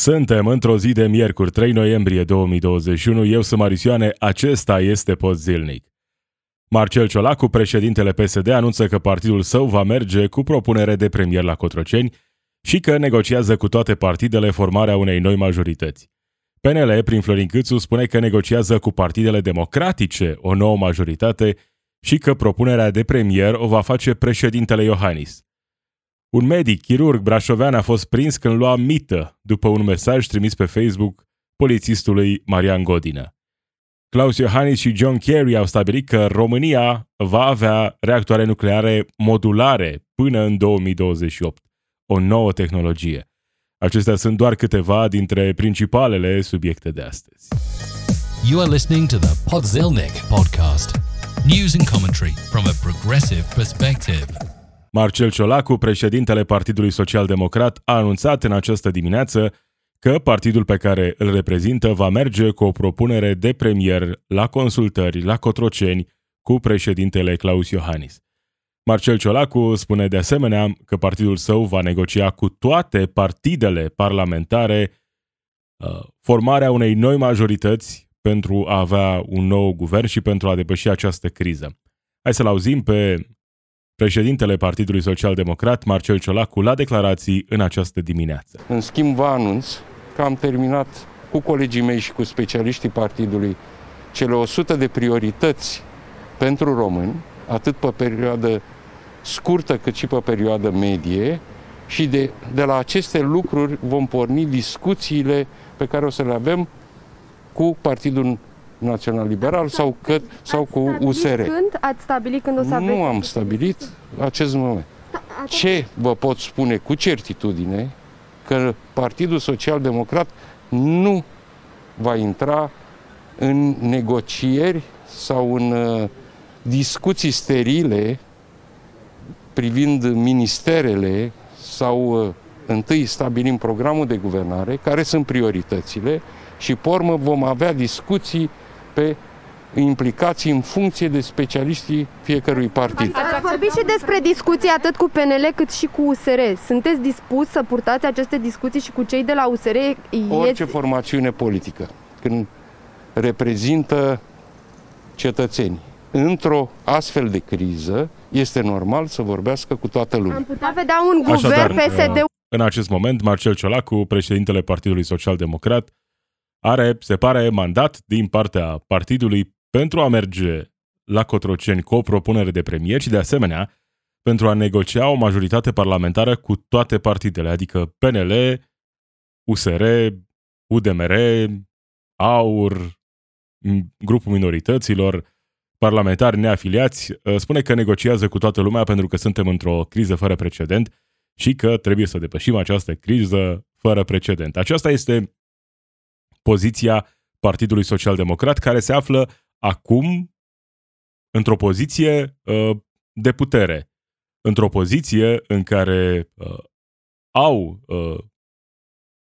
Suntem într-o zi de miercuri, 3 noiembrie 2021. Eu sunt Marisioane, acesta este Post Zilnic. Marcel Ciolacu, președintele PSD, anunță că partidul său va merge cu propunere de premier la Cotroceni și că negociază cu toate partidele formarea unei noi majorități. PNL, prin Florin Câțu, spune că negociază cu partidele democratice o nouă majoritate și că propunerea de premier o va face președintele Iohannis. Un medic chirurg brașovean a fost prins când lua mită după un mesaj trimis pe Facebook polițistului Marian Godină. Klaus Iohannis și John Kerry au stabilit că România va avea reactoare nucleare modulare până în 2028, o nouă tehnologie. Acestea sunt doar câteva dintre principalele subiecte de astăzi. You are listening to the Podzilnic podcast. News and commentary from a progressive perspective. Marcel Ciolacu, președintele Partidului Social Democrat, a anunțat în această dimineață că partidul pe care îl reprezintă va merge cu o propunere de premier la consultări la Cotroceni cu președintele Claus Iohannis. Marcel Ciolacu spune de asemenea că partidul său va negocia cu toate partidele parlamentare uh, formarea unei noi majorități pentru a avea un nou guvern și pentru a depăși această criză. Hai să-l auzim pe președintele Partidului Social Democrat, Marcel Ciolacu, la declarații în această dimineață. În schimb, vă anunț că am terminat cu colegii mei și cu specialiștii partidului cele 100 de priorități pentru români, atât pe perioadă scurtă cât și pe perioadă medie și de, de la aceste lucruri vom porni discuțiile pe care o să le avem cu Partidul Național Liberal sau, că, sau cu USR. Când ați stabilit când o să aveți? Nu am stabilit acest moment. Ce vă pot spune cu certitudine că Partidul Social Democrat nu va intra în negocieri sau în uh, discuții sterile privind ministerele sau uh, întâi stabilim programul de guvernare, care sunt prioritățile și pe urmă vom avea discuții pe implicații în funcție de specialiștii fiecărui partid. Ați vorbit și despre discuții atât cu PNL cât și cu USR. Sunteți dispus să purtați aceste discuții și cu cei de la USR? Orice formațiune politică, când reprezintă cetățeni într-o astfel de criză, este normal să vorbească cu toată lumea. Am putea vedea un guvern Așadar, PSD. În acest moment, Marcel Ciolacu, președintele Partidului Social Democrat, are, se pare, mandat din partea partidului pentru a merge la Cotroceni cu o propunere de premier și, de asemenea, pentru a negocia o majoritate parlamentară cu toate partidele, adică PNL, USR, UDMR, AUR, grupul minorităților, parlamentari neafiliați, ă, spune că negociază cu toată lumea pentru că suntem într-o criză fără precedent și că trebuie să depășim această criză fără precedent. Aceasta este poziția Partidului Social Democrat, care se află acum într-o poziție uh, de putere, într-o poziție în care uh, au uh,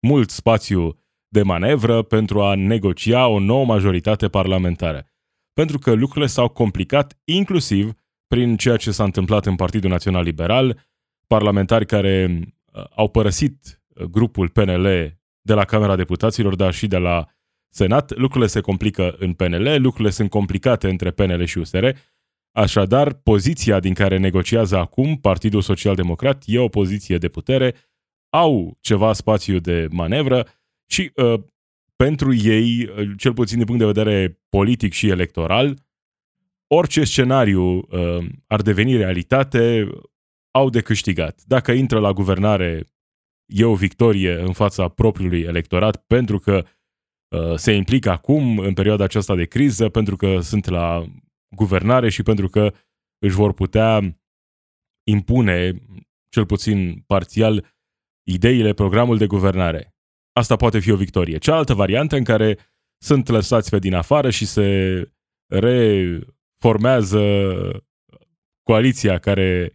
mult spațiu de manevră pentru a negocia o nouă majoritate parlamentară. Pentru că lucrurile s-au complicat inclusiv prin ceea ce s-a întâmplat în Partidul Național Liberal, parlamentari care uh, au părăsit uh, grupul PNL de la Camera Deputaților, dar și de la Senat. Lucrurile se complică în PNL, lucrurile sunt complicate între PNL și USR, așadar poziția din care negociază acum Partidul Social Democrat e o poziție de putere, au ceva spațiu de manevră și uh, pentru ei, uh, cel puțin din punct de vedere politic și electoral, orice scenariu uh, ar deveni realitate, au de câștigat. Dacă intră la guvernare e o victorie în fața propriului electorat pentru că uh, se implică acum în perioada aceasta de criză, pentru că sunt la guvernare și pentru că își vor putea impune, cel puțin parțial, ideile, programul de guvernare. Asta poate fi o victorie. Cealaltă variantă în care sunt lăsați pe din afară și se reformează coaliția care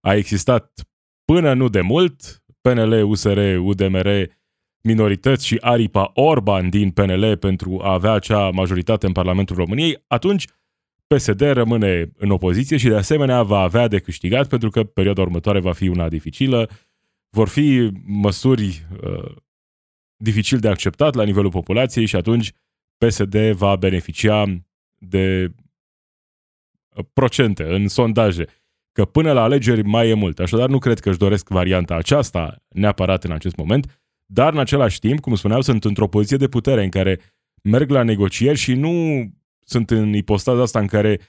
a existat până nu de mult, PNL, USR, UDMR, minorități și aripa Orban din PNL pentru a avea acea majoritate în Parlamentul României, atunci PSD rămâne în opoziție și de asemenea va avea de câștigat pentru că perioada următoare va fi una dificilă. Vor fi măsuri uh, dificil de acceptat la nivelul populației și atunci PSD va beneficia de uh, procente în sondaje, că până la alegeri mai e mult. Așadar, nu cred că își doresc varianta aceasta neapărat în acest moment, dar în același timp, cum spuneau, sunt într-o poziție de putere în care merg la negocieri și nu sunt în ipostaza asta în care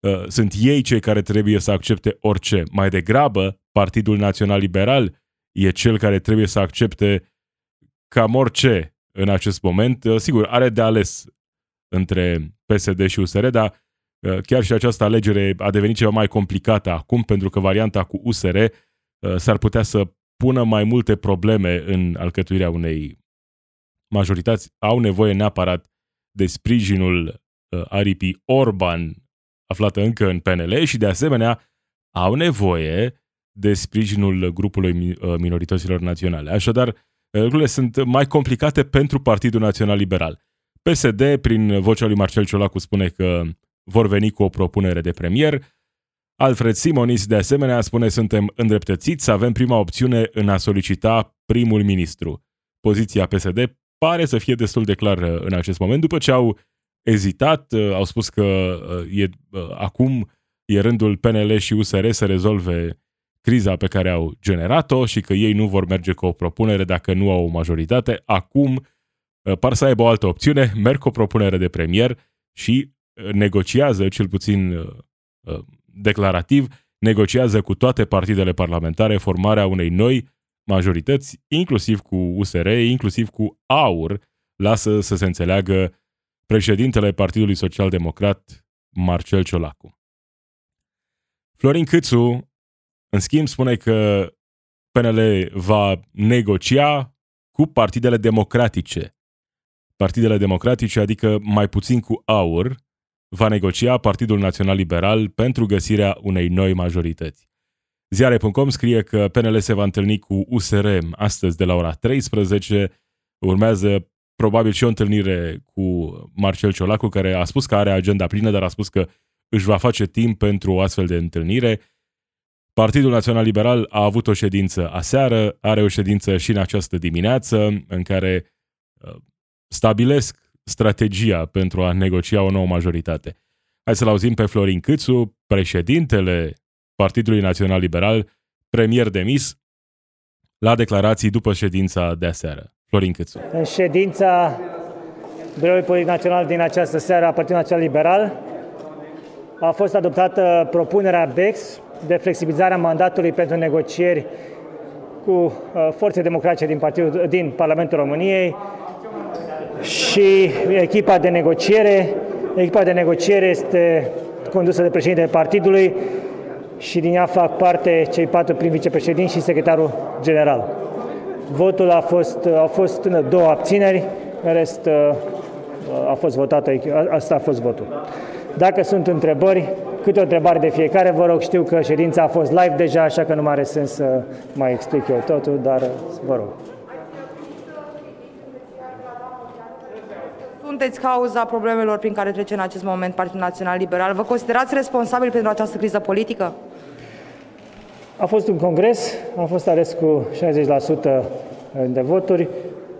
uh, sunt ei cei care trebuie să accepte orice. Mai degrabă, Partidul Național Liberal e cel care trebuie să accepte cam orice în acest moment. Uh, sigur, are de ales între PSD și USR, dar uh, chiar și această alegere a devenit ceva mai complicată acum, pentru că varianta cu USR uh, s-ar putea să pună mai multe probleme în alcătuirea unei majorități. Au nevoie neapărat de sprijinul aripii Orban, aflată încă în PNL, și de asemenea au nevoie de sprijinul grupului minorităților naționale. Așadar, lucrurile sunt mai complicate pentru Partidul Național Liberal. PSD, prin vocea lui Marcel Ciolacu, spune că vor veni cu o propunere de premier. Alfred Simonis, de asemenea, spune suntem îndreptățiți să avem prima opțiune în a solicita primul ministru. Poziția PSD pare să fie destul de clară în acest moment, după ce au ezitat, au spus că e, acum e rândul PNL și USR să rezolve criza pe care au generat-o și că ei nu vor merge cu o propunere dacă nu au o majoritate. Acum uh, par să aibă o altă opțiune, merg cu o propunere de premier și uh, negociază, cel puțin uh, declarativ, negociază cu toate partidele parlamentare formarea unei noi majorități, inclusiv cu USR, inclusiv cu AUR, lasă să se înțeleagă președintele Partidului Social Democrat, Marcel Ciolacu. Florin Câțu în schimb, spune că PNL va negocia cu partidele democratice. Partidele democratice, adică mai puțin cu aur, va negocia Partidul Național Liberal pentru găsirea unei noi majorități. Ziare.com scrie că PNL se va întâlni cu USR astăzi de la ora 13. Urmează probabil și o întâlnire cu Marcel Ciolacu, care a spus că are agenda plină, dar a spus că își va face timp pentru o astfel de întâlnire. Partidul Național Liberal a avut o ședință aseară, are o ședință și în această dimineață, în care uh, stabilesc strategia pentru a negocia o nouă majoritate. Hai să-l auzim pe Florin Câțu, președintele Partidului Național Liberal, premier demis, la declarații după ședința de aseară. Florin Câțu. În ședința Biroului Politic Național din această seară a Partidului Național Liberal a fost adoptată propunerea BEX de flexibilizarea mandatului pentru negocieri cu uh, forțe democratice din, Partidul, din Parlamentul României și echipa de negociere. Echipa de negociere este condusă de președintele partidului și din ea fac parte cei patru prim vicepreședinți și secretarul general. Votul a fost, au fost două abțineri, în rest uh, a fost votat, asta a fost votul. Dacă sunt întrebări, câte o întrebare de fiecare, vă rog, știu că ședința a fost live deja, așa că nu mai are sens să mai explic eu totul, dar vă rog. Sunteți cauza problemelor prin care trece în acest moment Partidul Național Liberal. Vă considerați responsabil pentru această criză politică? A fost un congres, a fost ales cu 60% de voturi.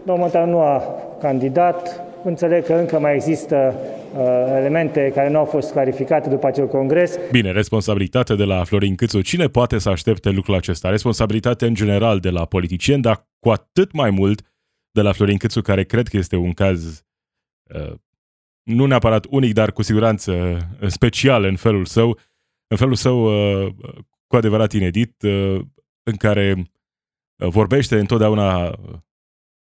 Momentan nu a candidat. Înțeleg că încă mai există Uh, elemente care nu au fost clarificate după acel congres. Bine, responsabilitate de la Florin Câțu. Cine poate să aștepte lucrul acesta? Responsabilitate în general de la politicieni, dar cu atât mai mult de la Florin Câțu, care cred că este un caz uh, nu neapărat unic, dar cu siguranță uh, special în felul său, în felul său uh, cu adevărat inedit, uh, în care uh, vorbește întotdeauna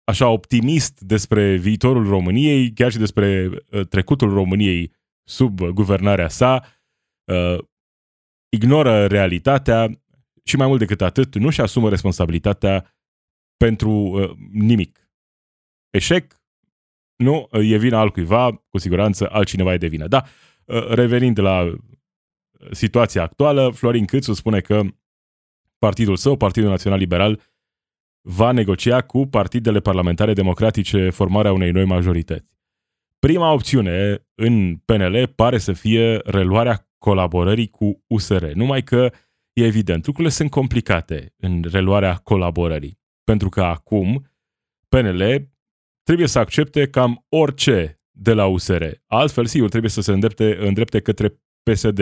așa optimist despre viitorul României, chiar și despre uh, trecutul României sub guvernarea sa, uh, ignoră realitatea și mai mult decât atât, nu și asumă responsabilitatea pentru uh, nimic. Eșec? Nu, e vina altcuiva, cu siguranță altcineva e de vină. Da, revenind la situația actuală, Florin Câțu spune că partidul său, Partidul Național Liberal, va negocia cu partidele parlamentare democratice formarea unei noi majorități. Prima opțiune în PNL pare să fie reluarea colaborării cu USR, numai că e evident, lucrurile sunt complicate în reluarea colaborării, pentru că acum PNL trebuie să accepte cam orice de la USR. Altfel, sigur, trebuie să se îndrepte, îndrepte către PSD,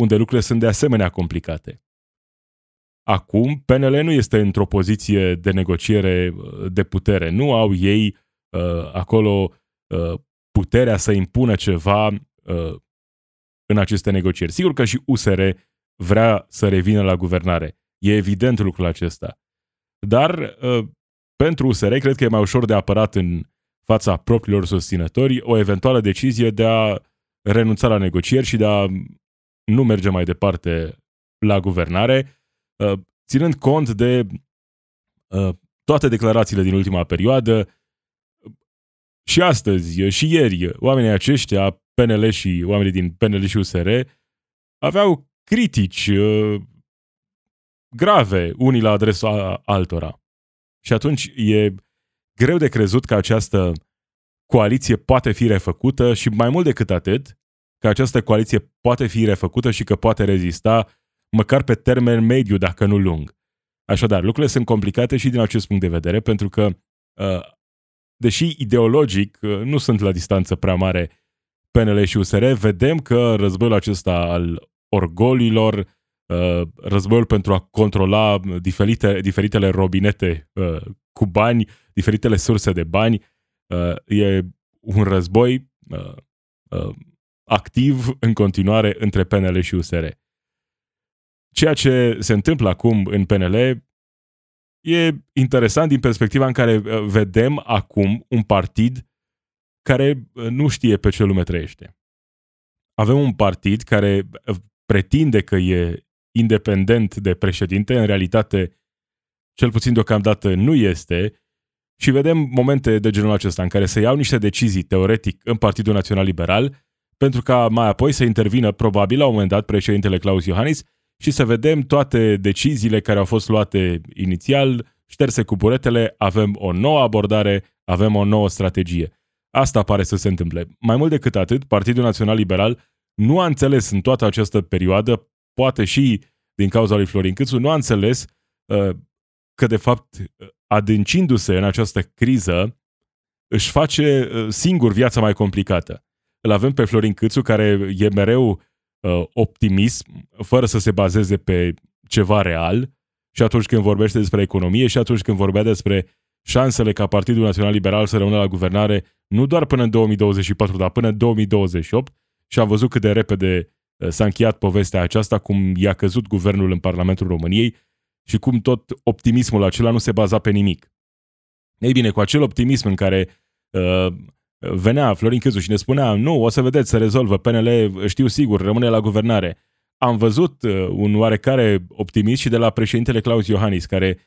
unde lucrurile sunt de asemenea complicate. Acum, PNL nu este într-o poziție de negociere uh, de putere. Nu au ei uh, acolo uh, puterea să impună ceva uh, în aceste negocieri. Sigur că și USR vrea să revină la guvernare. E evident lucrul acesta. Dar uh, pentru USR cred că e mai ușor de apărat în fața propriilor susținători o eventuală decizie de a renunța la negocieri și de a nu merge mai departe la guvernare, uh, ținând cont de uh, toate declarațiile din ultima perioadă, și astăzi, și ieri, oamenii aceștia, PNL și oamenii din PNL și USR, aveau critici uh, grave unii la adresa altora. Și atunci e greu de crezut că această coaliție poate fi refăcută și mai mult decât atât, că această coaliție poate fi refăcută și că poate rezista măcar pe termen mediu, dacă nu lung. Așadar, lucrurile sunt complicate și din acest punct de vedere, pentru că, uh, deși ideologic uh, nu sunt la distanță prea mare PNL și USR, vedem că războiul acesta al orgolilor, uh, războiul pentru a controla diferite, diferitele robinete cu bani, diferitele surse de bani, e un război activ în continuare între PNL și USR. Ceea ce se întâmplă acum în PNL e interesant din perspectiva în care uh, vedem acum un partid care uh, nu știe pe ce lume trăiește. Avem un partid care uh, pretinde că e independent de președinte, în realitate, cel puțin deocamdată, nu este, și vedem momente de genul acesta în care se iau niște decizii, teoretic, în Partidul Național Liberal, pentru ca mai apoi să intervină, probabil, la un moment dat, președintele Claus Iohannis și să vedem toate deciziile care au fost luate inițial, șterse cu buretele, avem o nouă abordare, avem o nouă strategie. Asta pare să se întâmple. Mai mult decât atât, Partidul Național Liberal nu a înțeles în toată această perioadă, poate și din cauza lui Florin Câțu, nu a înțeles uh, că, de fapt, adâncindu-se în această criză, își face uh, singur viața mai complicată. Îl avem pe Florin Câțu, care e mereu uh, optimism, fără să se bazeze pe ceva real, și atunci când vorbește despre economie, și atunci când vorbea despre șansele ca Partidul Național Liberal să rămână la guvernare nu doar până în 2024, dar până în 2028, și am văzut cât de repede uh, s-a încheiat povestea aceasta, cum i-a căzut guvernul în Parlamentul României și cum tot optimismul acela nu se baza pe nimic. Ei bine, cu acel optimism în care uh, venea Florin Câțu și ne spunea, nu, o să vedeți, se rezolvă, PNL, știu sigur, rămâne la guvernare. Am văzut uh, un oarecare optimist și de la președintele Claus Iohannis, care,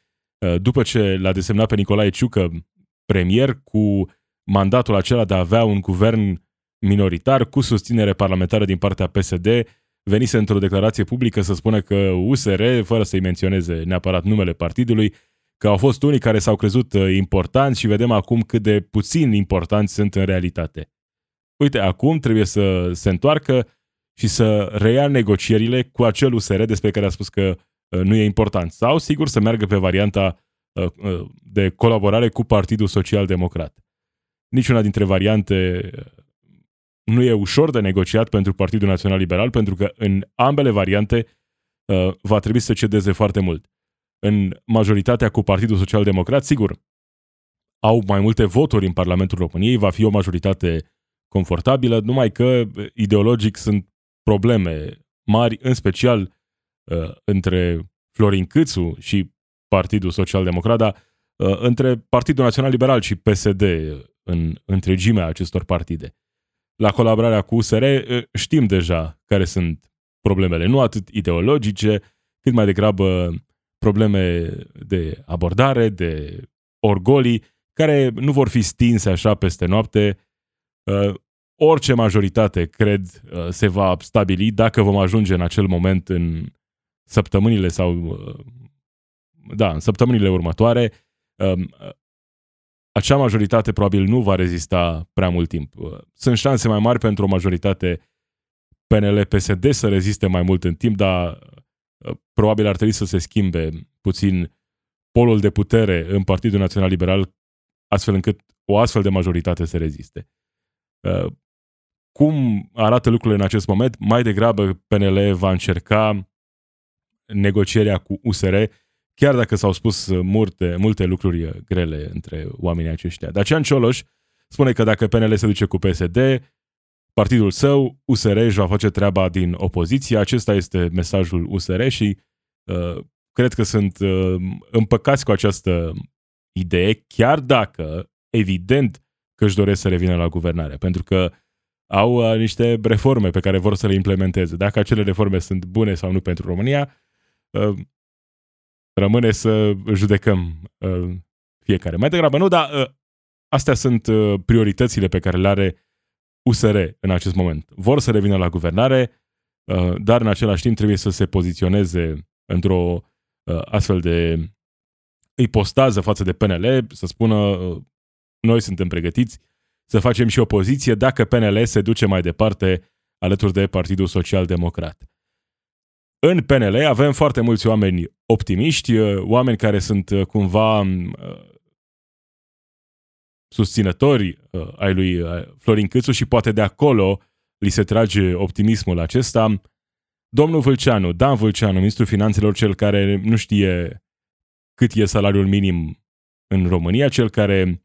uh, după ce l-a desemnat pe Nicolae Ciucă premier, cu mandatul acela de a avea un guvern minoritar cu susținere parlamentară din partea PSD, venise într-o declarație publică să spună că USR, fără să-i menționeze neapărat numele partidului, că au fost unii care s-au crezut uh, importanți și vedem acum cât de puțin importanți sunt în realitate. Uite, acum trebuie să se întoarcă și să reia negocierile cu acel USR despre care a spus că uh, nu e important. Sau, sigur, să meargă pe varianta uh, de colaborare cu Partidul Social Democrat. Niciuna dintre variante nu e ușor de negociat pentru Partidul Național Liberal, pentru că în ambele variante va trebui să cedeze foarte mult în majoritatea cu Partidul Social Democrat, sigur, au mai multe voturi în Parlamentul României, va fi o majoritate confortabilă, numai că ideologic sunt probleme mari, în special uh, între Florin Câțu și Partidul Social Democrat, dar uh, între Partidul Național Liberal și PSD în întregimea acestor partide. La colaborarea cu USR uh, știm deja care sunt problemele, nu atât ideologice, cât mai degrabă probleme de abordare, de orgolii, care nu vor fi stinse așa peste noapte. Uh, orice majoritate, cred, uh, se va stabili dacă vom ajunge în acel moment în săptămânile sau uh, da, în săptămânile următoare. Um, acea majoritate probabil nu va rezista prea mult timp. Sunt șanse mai mari pentru o majoritate PNL-PSD să reziste mai mult în timp, dar Uh, probabil ar trebui să se schimbe puțin polul de putere în Partidul Național Liberal astfel încât o astfel de majoritate să reziste. Uh, cum arată lucrurile în acest moment? Mai degrabă PNL va încerca negocierea cu USR, chiar dacă s-au spus multe, multe lucruri grele între oamenii aceștia. Dacian Cioloș spune că dacă PNL se duce cu PSD, partidul său, USR, își va face treaba din opoziție. Acesta este mesajul USR și uh, cred că sunt uh, împăcați cu această idee, chiar dacă, evident, că își doresc să revină la guvernare. Pentru că au uh, niște reforme pe care vor să le implementeze. Dacă acele reforme sunt bune sau nu pentru România, uh, rămâne să judecăm uh, fiecare. Mai degrabă nu, dar uh, astea sunt uh, prioritățile pe care le are USR în acest moment. Vor să revină la guvernare, uh, dar în același timp trebuie să se poziționeze într-o uh, astfel de ipostază față de PNL, să spună uh, noi suntem pregătiți să facem și opoziție dacă PNL se duce mai departe alături de Partidul Social Democrat. În PNL avem foarte mulți oameni optimiști, oameni care sunt cumva susținători ai lui Florin Câțu și poate de acolo li se trage optimismul acesta. Domnul Vâlceanu, Dan Vâlceanu, ministrul finanțelor, cel care nu știe cât e salariul minim în România, cel care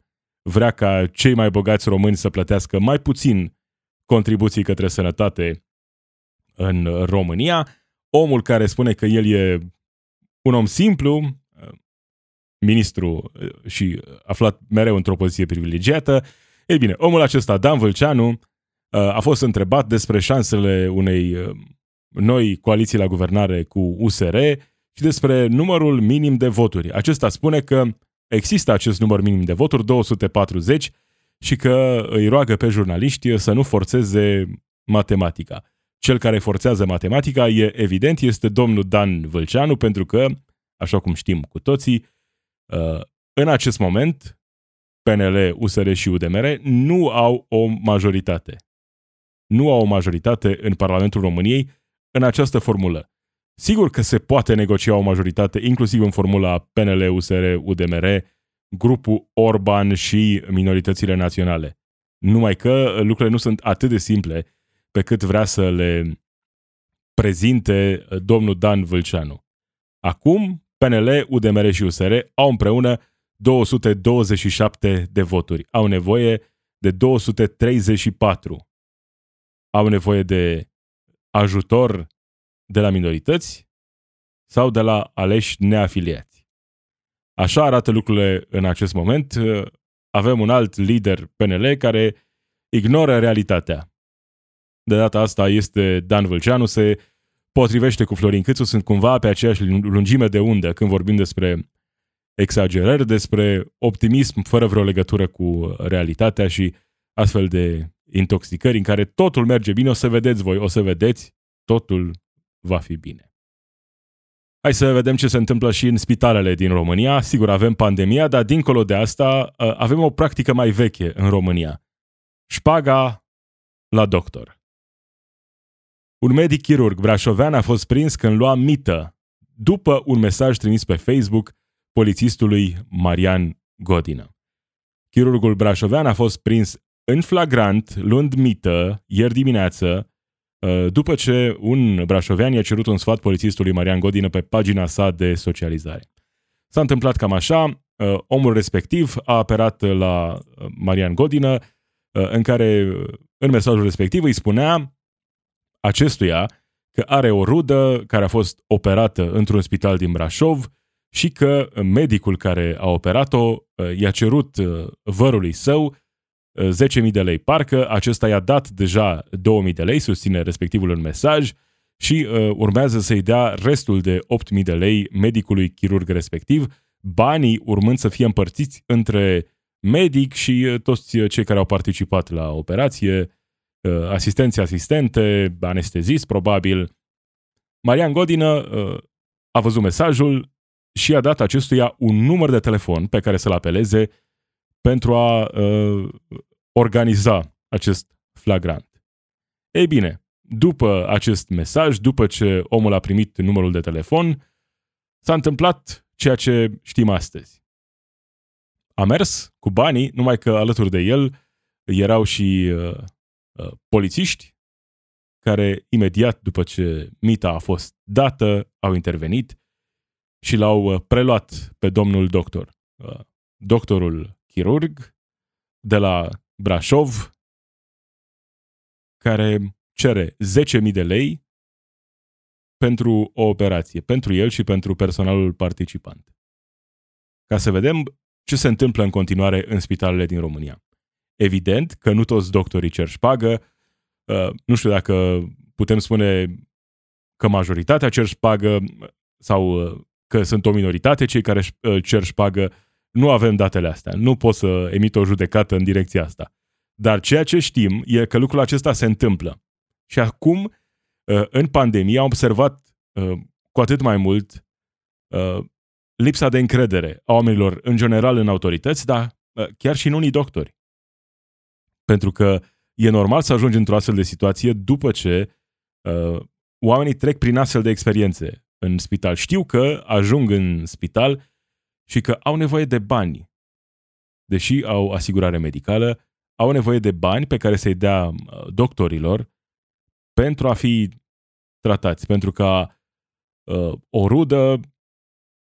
vrea ca cei mai bogați români să plătească mai puțin contribuții către sănătate în România, omul care spune că el e un om simplu, ministru și aflat mereu într-o poziție privilegiată, ei bine, omul acesta, Dan Vâlceanu, a fost întrebat despre șansele unei noi coaliții la guvernare cu USR și despre numărul minim de voturi. Acesta spune că există acest număr minim de voturi, 240, și că îi roagă pe jurnaliști să nu forțeze matematica. Cel care forțează matematica, e evident, este domnul Dan Vâlceanu, pentru că, așa cum știm cu toții, uh, în acest moment, PNL, USR și UDMR nu au o majoritate. Nu au o majoritate în Parlamentul României în această formulă. Sigur că se poate negocia o majoritate, inclusiv în formula PNL, USR, UDMR, grupul Orban și minoritățile naționale. Numai că lucrurile nu sunt atât de simple pe cât vrea să le prezinte domnul Dan Vâlceanu. Acum, PNL, UDMR și USR au împreună 227 de voturi. Au nevoie de 234. Au nevoie de ajutor de la minorități sau de la aleși neafiliați. Așa arată lucrurile în acest moment. Avem un alt lider PNL care ignoră realitatea. De data asta este Dan Vâlceanu, se potrivește cu Florin Câțu, sunt cumva pe aceeași lungime de undă când vorbim despre exagerări, despre optimism fără vreo legătură cu realitatea și astfel de intoxicări în care totul merge bine, o să vedeți voi, o să vedeți, totul va fi bine. Hai să vedem ce se întâmplă și în spitalele din România. Sigur, avem pandemia, dar dincolo de asta avem o practică mai veche în România. Șpaga la doctor. Un medic chirurg brașovean a fost prins când lua mită după un mesaj trimis pe Facebook polițistului Marian Godină. Chirurgul brașovean a fost prins în flagrant, luând mită, ieri dimineață, Uh, după ce un brașovean i-a cerut un sfat polițistului Marian Godină pe pagina sa de socializare. S-a întâmplat cam așa, uh, omul respectiv a aperat la uh, Marian Godină, în care, în mesajul respectiv, îi spunea acestuia că are o rudă care a fost operată într-un spital din Brașov și că medicul care a operat-o i-a cerut vărului său 10.000 de lei. Parcă acesta i-a dat deja 2.000 de lei, susține respectivul în mesaj, și uh, urmează să-i dea restul de 8.000 de lei medicului chirurg respectiv, banii urmând să fie împărțiți între medic și uh, toți cei care au participat la operație, uh, asistenți, asistente, anestezist probabil. Marian Godină uh, a văzut mesajul și a dat acestuia un număr de telefon pe care să-l apeleze pentru a uh, organiza acest flagrant. Ei bine, după acest mesaj, după ce omul a primit numărul de telefon, s-a întâmplat ceea ce știm astăzi. a mers cu banii, numai că alături de el erau și uh, uh, polițiști care imediat după ce mita a fost dată au intervenit și l-au uh, preluat pe domnul doctor. Uh, doctorul chirurg de la Brașov care cere 10.000 de lei pentru o operație, pentru el și pentru personalul participant. Ca să vedem ce se întâmplă în continuare în spitalele din România. Evident că nu toți doctorii cer șpagă, uh, nu știu dacă putem spune că majoritatea cer șpagă sau uh, că sunt o minoritate cei care uh, cer șpagă, nu avem datele astea. Nu pot să emit o judecată în direcția asta. Dar ceea ce știm e că lucrul acesta se întâmplă. Și acum, în pandemie, am observat cu atât mai mult lipsa de încredere a oamenilor în general în autorități, dar chiar și în unii doctori. Pentru că e normal să ajungi într-o astfel de situație după ce uh, oamenii trec prin astfel de experiențe în spital. Știu că ajung în spital și că au nevoie de bani. Deși au asigurare medicală, au nevoie de bani pe care să-i dea uh, doctorilor pentru a fi tratați, pentru ca uh, o rudă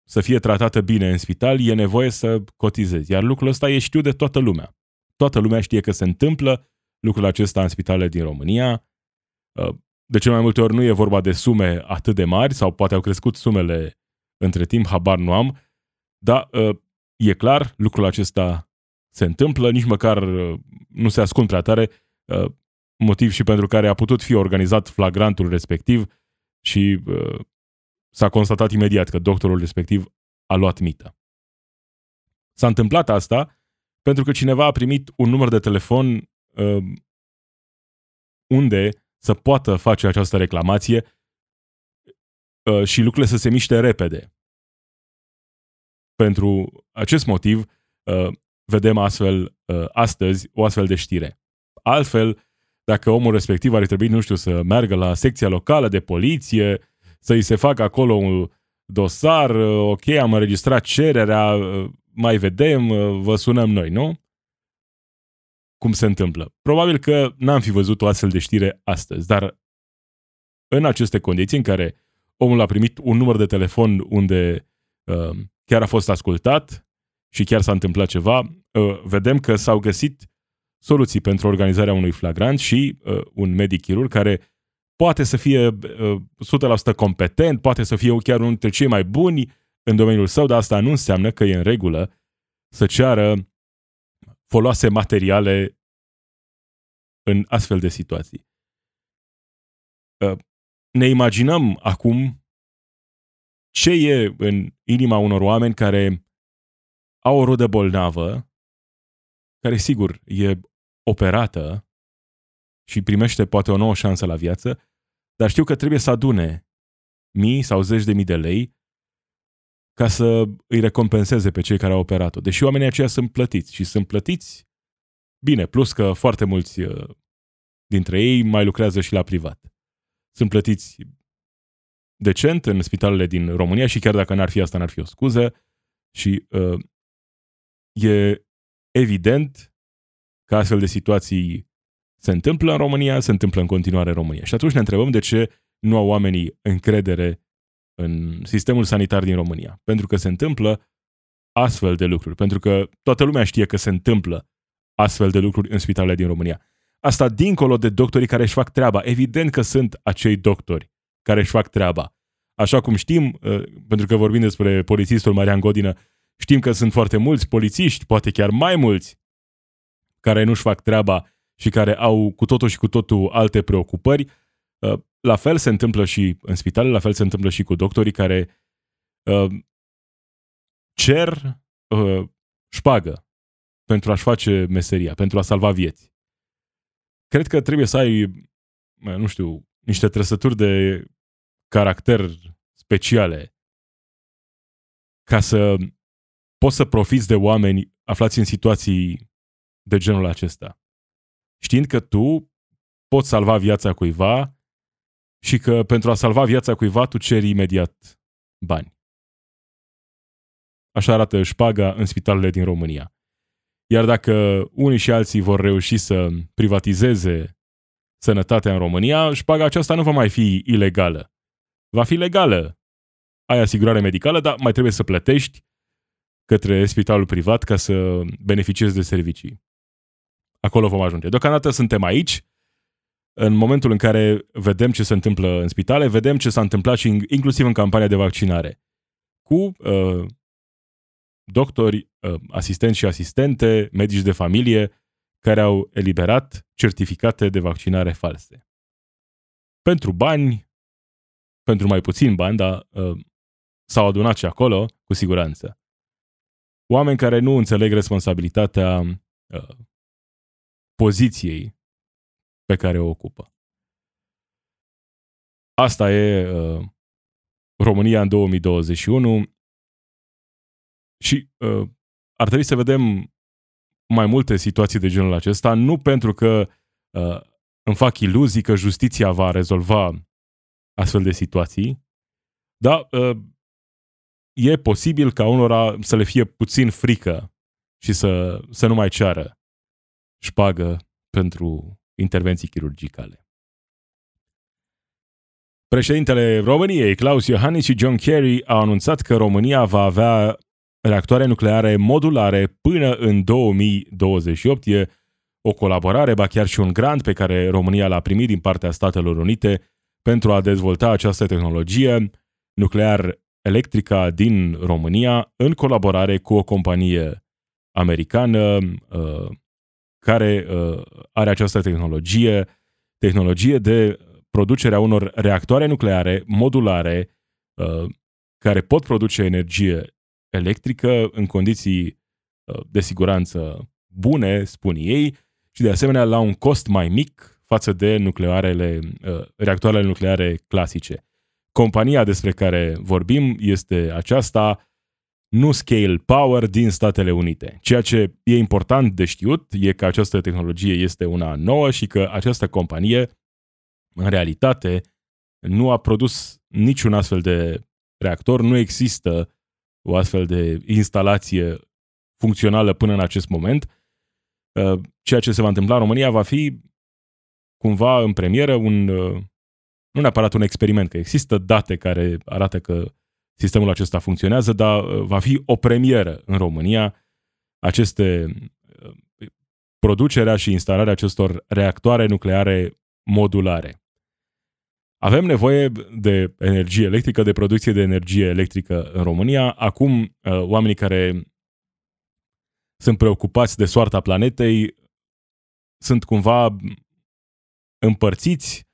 să fie tratată bine în spital, e nevoie să cotizezi. Iar lucrul ăsta e știu de toată lumea. Toată lumea știe că se întâmplă lucrul acesta în spitalele din România. Uh, de cele mai multe ori nu e vorba de sume atât de mari sau poate au crescut sumele între timp, habar nu am, dar uh, e clar, lucrul acesta se întâmplă, nici măcar uh, nu se ascund prea tare, motiv și pentru care a putut fi organizat flagrantul respectiv și s-a constatat imediat că doctorul respectiv a luat mită. S-a întâmplat asta pentru că cineva a primit un număr de telefon uh, unde să poată face această reclamație uh, și lucrurile să se miște repede. Pentru acest motiv, uh, vedem astfel uh, astăzi o astfel de știre. Altfel, dacă omul respectiv ar trebui, nu știu, să meargă la secția locală de poliție, să-i se facă acolo un dosar, uh, ok, am înregistrat cererea, uh, mai vedem, uh, vă sunăm noi, nu? Cum se întâmplă. Probabil că n-am fi văzut o astfel de știre astăzi, dar în aceste condiții în care omul a primit un număr de telefon unde uh, chiar a fost ascultat și chiar s-a întâmplat ceva, uh, vedem că s-au găsit soluții pentru organizarea unui flagrant și uh, un medic chirurg care poate să fie uh, 100% competent, poate să fie chiar unul dintre cei mai buni în domeniul său, dar asta nu înseamnă că e în regulă să ceară foloase materiale în astfel de situații. Uh, ne imaginăm acum ce e în inima unor oameni care au o rudă bolnavă, care sigur e operată și primește poate o nouă șansă la viață, dar știu că trebuie să adune mii sau zeci de mii de lei ca să îi recompenseze pe cei care au operat-o. Deși oamenii aceia sunt plătiți și sunt plătiți bine, plus că foarte mulți uh, dintre ei mai lucrează și la privat. Sunt plătiți decent în spitalele din România și chiar dacă n-ar fi asta, n-ar fi o scuză și uh, e evident că astfel de situații se întâmplă în România, se întâmplă în continuare în România. Și atunci ne întrebăm de ce nu au oamenii încredere în sistemul sanitar din România. Pentru că se întâmplă astfel de lucruri. Pentru că toată lumea știe că se întâmplă astfel de lucruri în spitalele din România. Asta dincolo de doctorii care își fac treaba. Evident că sunt acei doctori care își fac treaba. Așa cum știm, uh, pentru că vorbim despre polițistul Marian Godină, știm că sunt foarte mulți polițiști, poate chiar mai mulți, care nu-și fac treaba și care au cu totul și cu totul alte preocupări. Uh, la fel se întâmplă și în spitale, la fel se întâmplă și cu doctorii care uh, cer uh, șpagă pentru a-și face meseria, pentru a salva vieți. Cred că trebuie să ai, nu știu, niște trăsături de caracter speciale ca să poți să profiți de oameni aflați în situații de genul acesta. Știind că tu poți salva viața cuiva și că pentru a salva viața cuiva tu ceri imediat bani. așa arată șpaga în spitalele din România. Iar dacă unii și alții vor reuși să privatizeze sănătatea în România, șpaga aceasta nu va mai fi ilegală. Va fi legală. Ai asigurare medicală, dar mai trebuie să plătești către spitalul privat ca să beneficiezi de servicii. Acolo vom ajunge. Deocamdată suntem aici, în momentul în care vedem ce se întâmplă în spitale, vedem ce s-a întâmplat și inclusiv în campania de vaccinare. Cu uh, doctori, uh, asistenți și asistente, medici de familie, care au eliberat certificate de vaccinare false. Pentru bani, pentru mai puțin bani, dar uh, s-au adunat și acolo, cu siguranță. Oameni care nu înțeleg responsabilitatea uh, poziției pe care o ocupă. Asta e uh, România în 2021 și uh, ar trebui să vedem mai multe situații de genul acesta, nu pentru că uh, îmi fac iluzii că justiția va rezolva astfel de situații, dar uh, e posibil ca unora să le fie puțin frică și să, să nu mai ceară șpagă pentru intervenții chirurgicale. Președintele României, Claus Iohannis și John Kerry au anunțat că România va avea reactoare nucleare modulare până în 2028. E o colaborare, ba chiar și un grant pe care România l-a primit din partea Statelor Unite pentru a dezvolta această tehnologie nuclear electrică din România în colaborare cu o companie americană uh, care uh, are această tehnologie, tehnologie de producerea unor reactoare nucleare modulare uh, care pot produce energie electrică în condiții uh, de siguranță bune, spun ei, și de asemenea la un cost mai mic față de nuclearele, uh, reactoarele nucleare clasice. Compania despre care vorbim este aceasta, nu Scale Power din Statele Unite. Ceea ce e important de știut e că această tehnologie este una nouă și că această companie, în realitate, nu a produs niciun astfel de reactor, nu există o astfel de instalație funcțională până în acest moment. Uh, ceea ce se va întâmpla în România va fi cumva în premieră un, uh, nu neapărat un experiment, că există date care arată că sistemul acesta funcționează, dar uh, va fi o premieră în România aceste producerea și instalarea acestor reactoare nucleare modulare. Avem nevoie de energie electrică, de producție de energie electrică în România. Acum, uh, oamenii care sunt preocupați de soarta planetei sunt cumva împărțiți.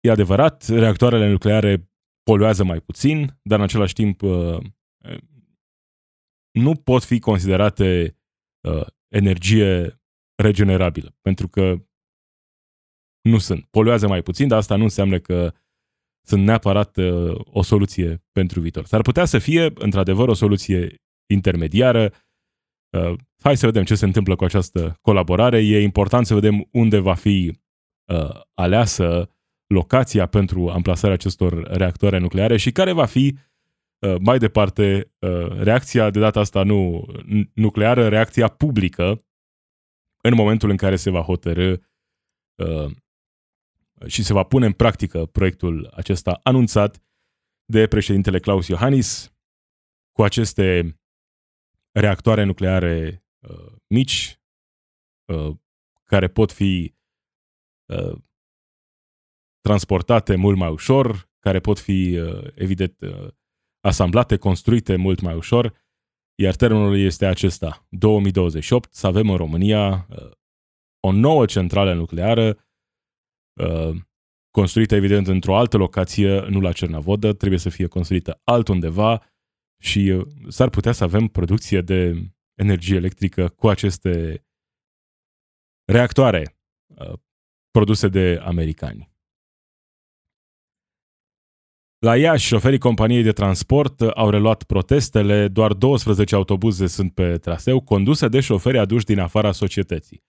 E adevărat, reactoarele nucleare poluează mai puțin, dar în același timp uh, nu pot fi considerate uh, energie regenerabilă, pentru că nu sunt. Poluează mai puțin, dar asta nu înseamnă că sunt neapărat uh, o soluție pentru viitor. S-ar putea să fie, într-adevăr, o soluție intermediară. Uh, hai să vedem ce se întâmplă cu această colaborare. E important să vedem unde va fi uh, aleasă locația pentru amplasarea acestor reactoare nucleare și care va fi uh, mai departe uh, reacția, de data asta nu nucleară, reacția publică în momentul în care se va hotărâ uh, și se va pune în practică proiectul acesta anunțat de președintele Claus Iohannis cu aceste reactoare nucleare uh, mici uh, care pot fi uh, transportate mult mai ușor, care pot fi, uh, evident, uh, asamblate, construite mult mai ușor, iar termenul este acesta, 2028, să avem în România uh, o nouă centrală nucleară Uh, construită evident într-o altă locație, nu la Cernavodă, trebuie să fie construită altundeva și uh, s-ar putea să avem producție de energie electrică cu aceste reactoare uh, produse de americani. La Iași, șoferii companiei de transport au reluat protestele, doar 12 autobuze sunt pe traseu, conduse de șoferi aduși din afara societății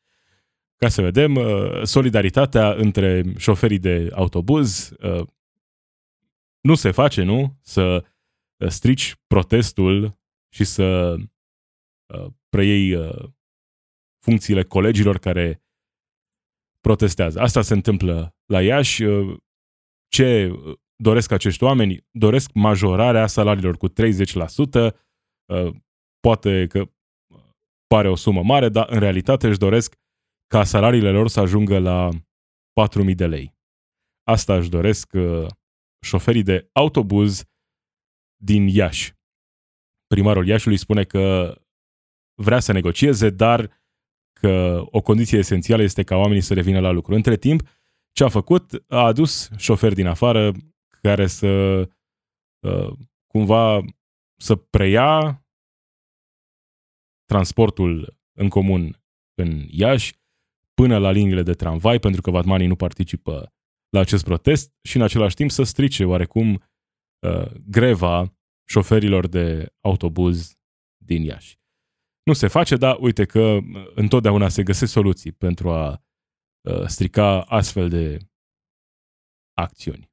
ca să vedem uh, solidaritatea între șoferii de autobuz. Uh, nu se face, nu? Să strici protestul și să uh, preiei uh, funcțiile colegilor care protestează. Asta se întâmplă la Iași. Uh, ce doresc acești oameni? Doresc majorarea salariilor cu 30%. Poate că pare o sumă mare, dar în realitate își doresc ca salariile lor să ajungă la 4.000 de lei. Asta își doresc șoferii de autobuz din Iași. Primarul Iașiului spune că vrea să negocieze, dar că o condiție esențială este ca oamenii să revină la lucru. Între timp, ce a făcut? A adus șoferi din afară care să uh, cumva să preia transportul în comun în Iași până la liniile de tramvai, pentru că vatmanii nu participă la acest protest și în același timp să strice oarecum uh, greva șoferilor de autobuz din Iași. Nu se face, dar uite că uh, întotdeauna se găsesc soluții pentru a uh, strica astfel de acțiuni.